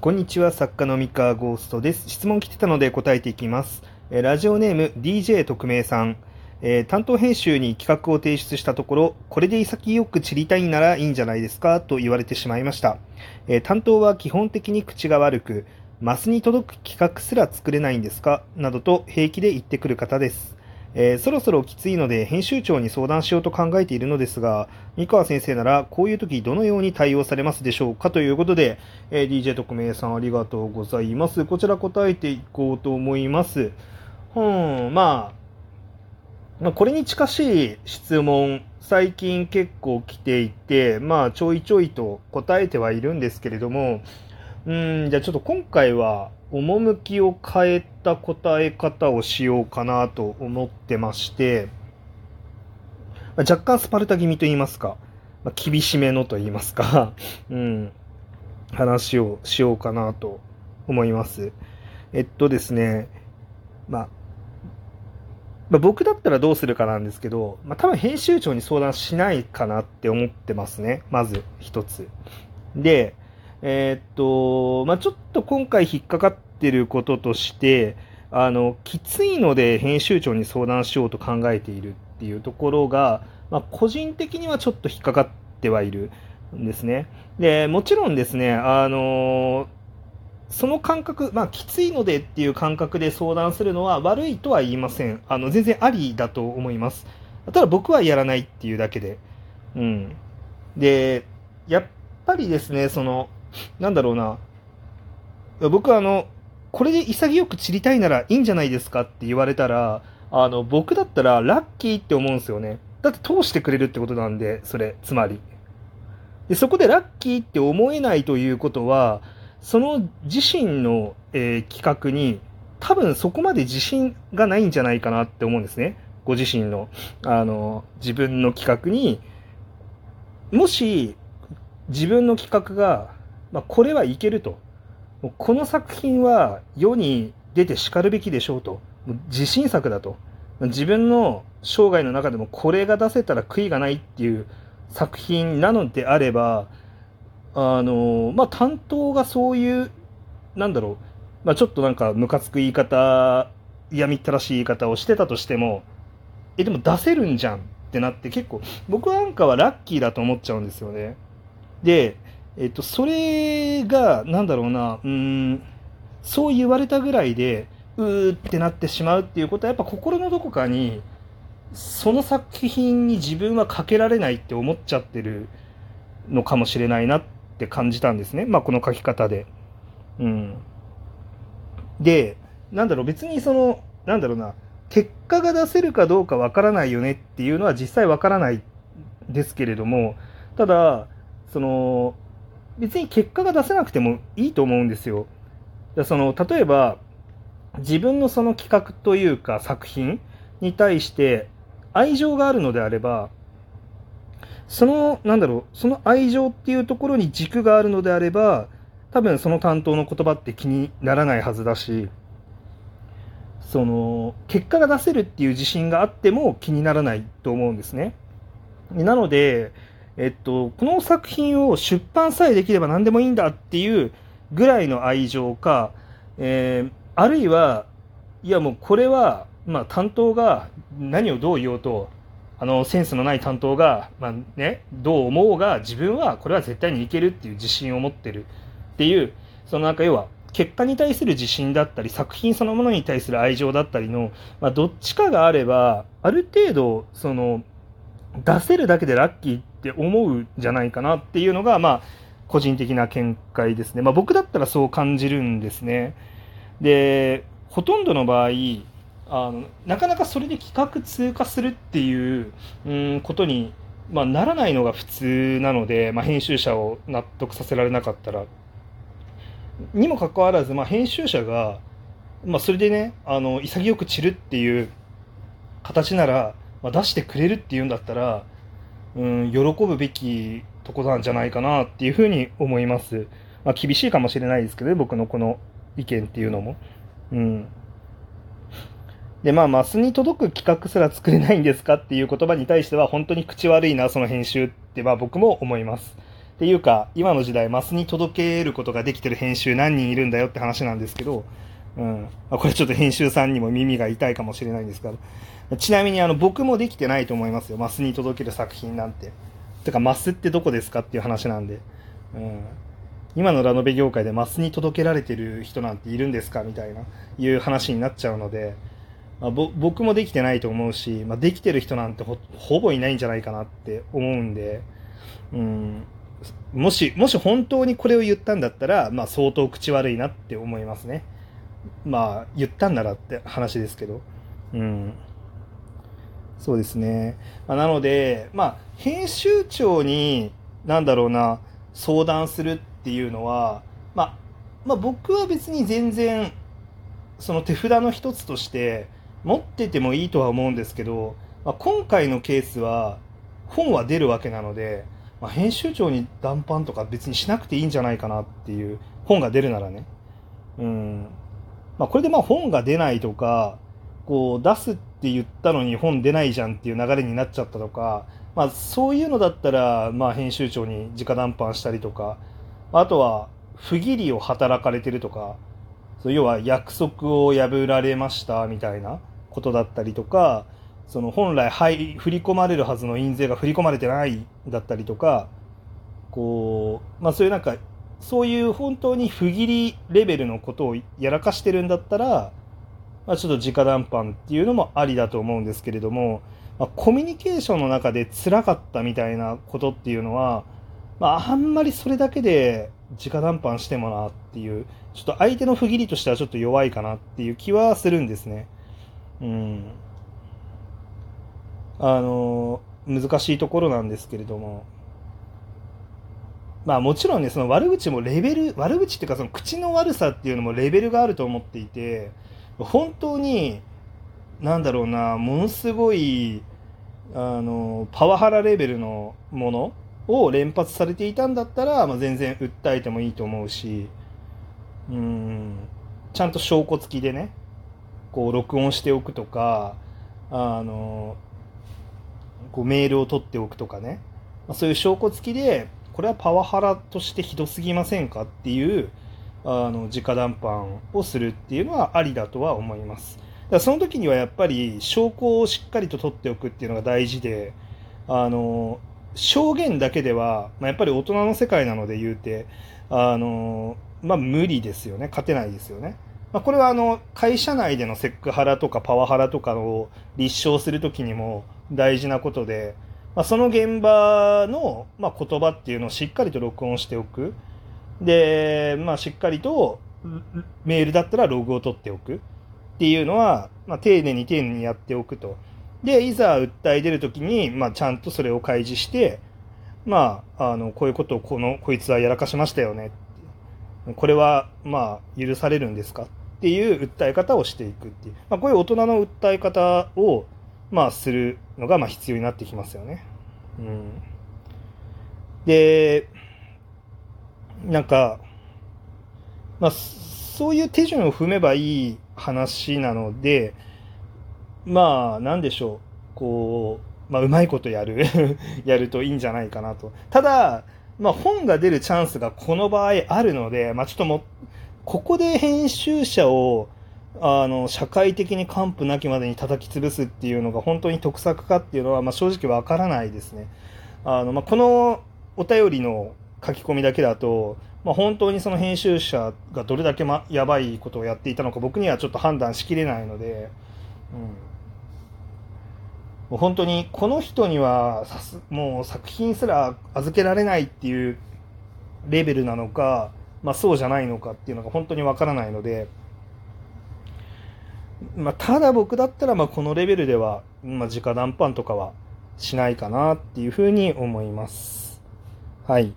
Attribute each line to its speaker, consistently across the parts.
Speaker 1: こんにちは、作家の三河ゴーストです。質問来てたので答えていきます。えラジオネーム DJ 特命さん。えー担当編集に企画を提出したところ、これで潔く散りたいならいいんじゃないですか？と言われてしまいました。えー担当は基本的に口が悪く、マスに届く企画すら作れないんですか？などと平気で言ってくる方です。えーそろそろきついので編集長に相談しようと考えているのですが、三河先生ならこういう時どのように対応されますでしょうかということで、えー DJ 特命さんありがとうございます。こちら答えていこうと思います。うん、まあ、まあ、これに近しい質問、最近結構来ていて、まあ、ちょいちょいと答えてはいるんですけれども、うん、じゃあちょっと今回は、趣を変えた答え方をしようかなと思ってまして、まあ若干スパルタ気味と言いますか、まあ、厳しめのと言いますか、うん、話をしようかなと思います。えっとですね、まあ、まあ僕だったらどうするかなんですけど、まあ、多分編集長に相談しないかなって思ってますね。まず一つ。で、えーっと、まあ、ちょっと今回引っかかってることとして、あの、きついので編集長に相談しようと考えているっていうところが、まあ、個人的にはちょっと引っかかってはいるんですね。で、もちろんですね、あのその感覚、まあ、きついのでっていう感覚で相談するのは悪いとは言いません。あの、全然ありだと思います。ただ僕はやらないっていうだけで。うん。で、やっぱりですね、その、なんだろうな。僕はあの、これで潔く散りたいならいいんじゃないですかって言われたら、あの、僕だったらラッキーって思うんですよね。だって通してくれるってことなんで、それ、つまり。で、そこでラッキーって思えないということは、その自身の、えー企画に多分そこまで自信がないんじゃないかなって思うんですね。ご自身の、あの、自分の企画に、もし自分の企画が、まあ、これはいけると。この作品は世に出て叱るべきでしょうと。自信作だと。自分の生涯の中でもこれが出せたら悔いがないっていう作品なのであれば、あの、まあ、担当がそういう、なんだろう、まあ、ちょっとなんかムカつく言い方、嫌みったらしい言い方をしてたとしても、え、でも出せるんじゃんってなって結構、僕なんかはラッキーだと思っちゃうんですよね。で、えっと、それが、なんだろうな、うん、そう言われたぐらいで、うーってなってしまうっていうことは、やっぱ心のどこかに、その作品に自分はかけられないって思っちゃってるのかもしれないなって感じたんですね。まあ、この書き方で。うん。で、なんだろう、別にその、なんだろうな、結果が出せるかどうかわからないよねっていうのは実際わからないですけれども、ただ、その、別に結果が出せなくてもいいと思うんですよ。その、例えば、自分のその企画というか作品に対して愛情があるのであれば、その、なんだろう、その愛情っていうところに軸があるのであれば、多分その担当の言葉って気にならないはずだし、その、結果が出せるっていう自信があっても気にならないと思うんですね。なので、えっと、この作品を出版さえできれば何でもいいんだっていうぐらいの愛情か、えーあるいは、いやもうこれは、まあ担当が何をどう言おうと、あの、センスのない担当が、まあね、どう思おうが、自分はこれは絶対にいけるっていう自信を持ってるっていう、そのなんか要は、結果に対する自信だったり、作品そのものに対する愛情だったりの、まあどっちかがあれば、ある程度、その、出せるだけでラッキーっって思うじゃないかなっていうのが、まあ、個人的な見解ですね。まあ僕だったらそう感じるんですね。で、ほとんどの場合、あのなかなかそれで企画通過するっていう、うん、ことに、まあ、ならないのが普通なので、まあ、編集者を納得させられなかったら。にもかかわらず、まあ、編集者が、まあ、それでね、あの潔く散るっていう形なら、まあ、出してくれるっていうんだったら、うん、喜ぶべきとこなんじゃないかなっていうふうに思います。まあ、厳しいかもしれないですけどね、僕のこの意見っていうのも。うん。で、まあ、マスに届く企画すら作れないんですかっていう言葉に対しては、本当に口悪いな、その編集って、まあ僕も思います。っていうか、今の時代、マスに届けることができてる編集何人いるんだよって話なんですけど、うん。これちょっと編集さんにも耳が痛いかもしれないんですが、ちなみにあの僕もできてないと思いますよ。マスに届ける作品なんて。てか、マスってどこですかっていう話なんで。うん。今のラノベ業界でマスに届けられてる人なんているんですかみたいな、いう話になっちゃうので、まあ、僕もできてないと思うし、まあ、できてる人なんてほぼいないんじゃないかなって思うんで、うん、もし、もし本当にこれを言ったんだったら、まあ相当口悪いなって思いますね。まあ言ったんならって話ですけど。うん。そうですね。まあ、なので、まあ編集長に、なんだろうな、相談するっていうのは、まあ、まあ僕は別に全然、その手札の一つとして持っててもいいとは思うんですけど、まあ、今回のケースは本は出るわけなので、まあ、編集長に談判とか別にしなくていいんじゃないかなっていう本が出るならね。うん。まあ、これでまあ本が出ないとか、こう出すってって言ったのに本出ないじゃんっていう流れになっちゃったとか、まあそういうのだったら、まあ編集長に直談判したりとか、あとは不義理を働かれてるとか、そう要は約束を破られましたみたいなことだったりとか、その本来、はい、振り込まれるはずの印税が振り込まれてないだったりとか、こう、まあそういうなんか、そういう本当に不義理レベルのことをやらかしてるんだったら、まあ、ちょっと直談判っていうのもありだと思うんですけれども、まあ、コミュニケーションの中で辛かったみたいなことっていうのは、まあ、あんまりそれだけで直談判してもなっていう、ちょっと相手の不義理としてはちょっと弱いかなっていう気はするんですね。うん。あの、難しいところなんですけれども、まあもちろんね、その悪口もレベル、悪口っていうかその口の悪さっていうのもレベルがあると思っていて、本当に、なんだろうな、ものすごい、あの、パワハラレベルのものを連発されていたんだったら、まあ、全然訴えてもいいと思うし、うん、ちゃんと証拠付きでね、こう録音しておくとか、あの、こうメールを取っておくとかね、まあ、そういう証拠付きで、これはパワハラとしてひどすぎませんかっていうあの直談判をするっていうのはありだとは思います。だからその時にはやっぱり証拠をしっかりと取っておくっていうのが大事で、あの証言だけでは、まあ、やっぱり大人の世界なので言うて、あのまあ、無理ですよね、勝てないですよね。まあ、これはあの会社内でのセクハラとかパワハラとかを立証するときにも大事なことで、まあ、その現場の、まあ、言葉っていうのをしっかりと録音しておく。で、まあ、しっかりとメールだったらログを取っておくっていうのは、まあ、丁寧に丁寧にやっておくと。で、いざ訴え出るときに、まあ、ちゃんとそれを開示して、まあ、あの、こういうことをこの、こいつはやらかしましたよね。これは、まあ、許されるんですか？っていう訴え方をしていくっていう。まあ、こういう大人の訴え方を、まあ、するのが、まあ、必要になってきますよね。うん。で、なんか、まあ、そういう手順を踏めばいい話なので、まあ、なんでしょう、こう、まあ、うまいことやる やるといいんじゃないかなと。ただ、まあ、本が出るチャンスがこの場合あるので、まあ、ちょっとも、ここで編集者を、あの、社会的に完膚なきまでに叩き潰すっていうのが本当に得策かっていうのは、まあ、正直わからないですね。あの、まあ、このお便りの書き込みだけだと、まあ、本当にその編集者がどれだけ、ま、やばいことをやっていたのか僕にはちょっと判断しきれないので、うん、もう本当にこの人にはさすもう作品すら預けられないっていうレベルなのか、まあ、そうじゃないのかっていうのが本当にわからないので、まあ、ただ僕だったらまあこのレベルでは、まあ、直談判とかはしないかなっていうふうに思います。はい。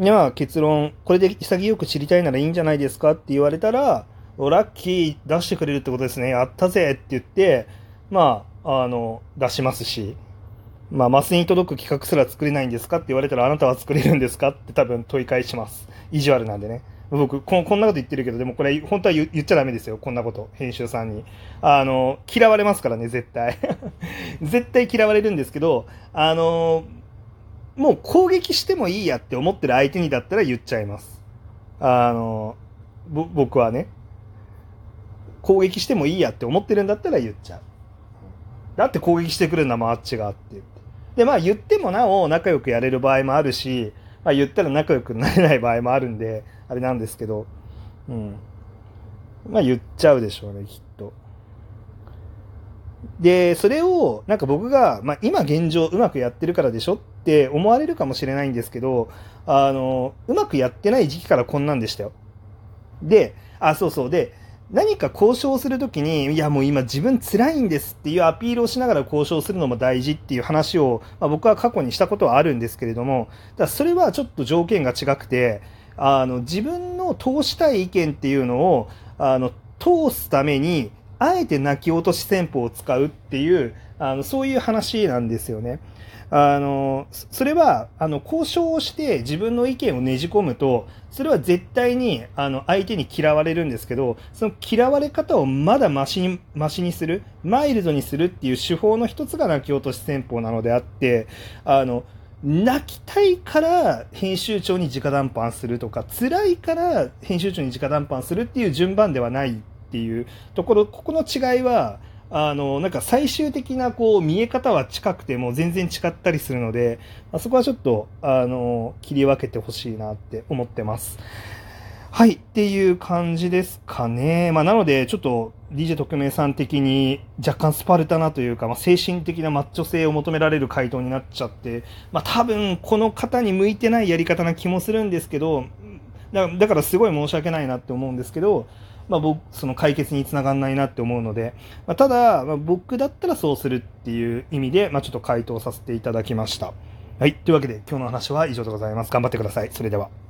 Speaker 1: では結論、これで潔く知りたいならいいんじゃないですかって言われたら、ラッキー出してくれるってことですね。やったぜって言って、まあ、あの、出しますし、まあ、マスに届く企画すら作れないんですかって言われたら、あなたは作れるんですかって多分問い返します。意地悪なんでね。僕こ、こんなこと言ってるけど、でもこれ、本当は言っちゃダメですよ。こんなこと。編集さんに。あの、嫌われますからね、絶対。絶対嫌われるんですけど、あの、もう攻撃してもいいやって思ってる相手にだったら言っちゃいます。あの、僕はね、攻撃してもいいやって思ってるんだったら言っちゃう。だって攻撃してくるんだもん、あっちがって言って。で、まあ言ってもなお仲良くやれる場合もあるし、まあ言ったら仲良くなれない場合もあるんで、あれなんですけど、うん。まあ言っちゃうでしょうね、きっと。で、それを、なんか僕が、まあ今現状うまくやってるからでしょって思われるかもしれないんですけど、あの、うまくやってない時期からこんなんでしたよ。で、あ、そうそう。で、何か交渉するときに、いやもう今自分辛いんですっていうアピールをしながら交渉するのも大事っていう話を、まあ、僕は過去にしたことはあるんですけれども、だそれはちょっと条件が違くて、あの、自分の通したい意見っていうのを、あの、通すために、あえて泣き落とし戦法を使うっていう、あの、そういう話なんですよね。あの、それは、あの、交渉をして自分の意見をねじ込むと、それは絶対に、あの、相手に嫌われるんですけど、その嫌われ方をまだマシに、マシにする、マイルドにするっていう手法の一つが泣き落とし戦法なのであって、あの、泣きたいから編集長に直談判するとか、辛いから編集長に直談判するっていう順番ではないっていうところ、ここの違いは、あの、なんか最終的なこう見え方は近くても全然違ったりするので、あ、そこはちょっと、あの、切り分けてほしいなって思ってます。はい、っていう感じですかね。まあ、なので、ちょっと DJ 特命さん的に若干スパルタなというか、まあ、精神的なマッチョ性を求められる回答になっちゃって、まあ、多分この方に向いてないやり方な気もするんですけど、だだからすごい申し訳ないなって思うんですけど、まあ、僕、その解決につながんないなって思うので、まあ、ただ、まあ、僕だったらそうするっていう意味で、まあ、ちょっと回答させていただきました。はい。というわけで、今日の話は以上でございます。頑張ってください。それでは。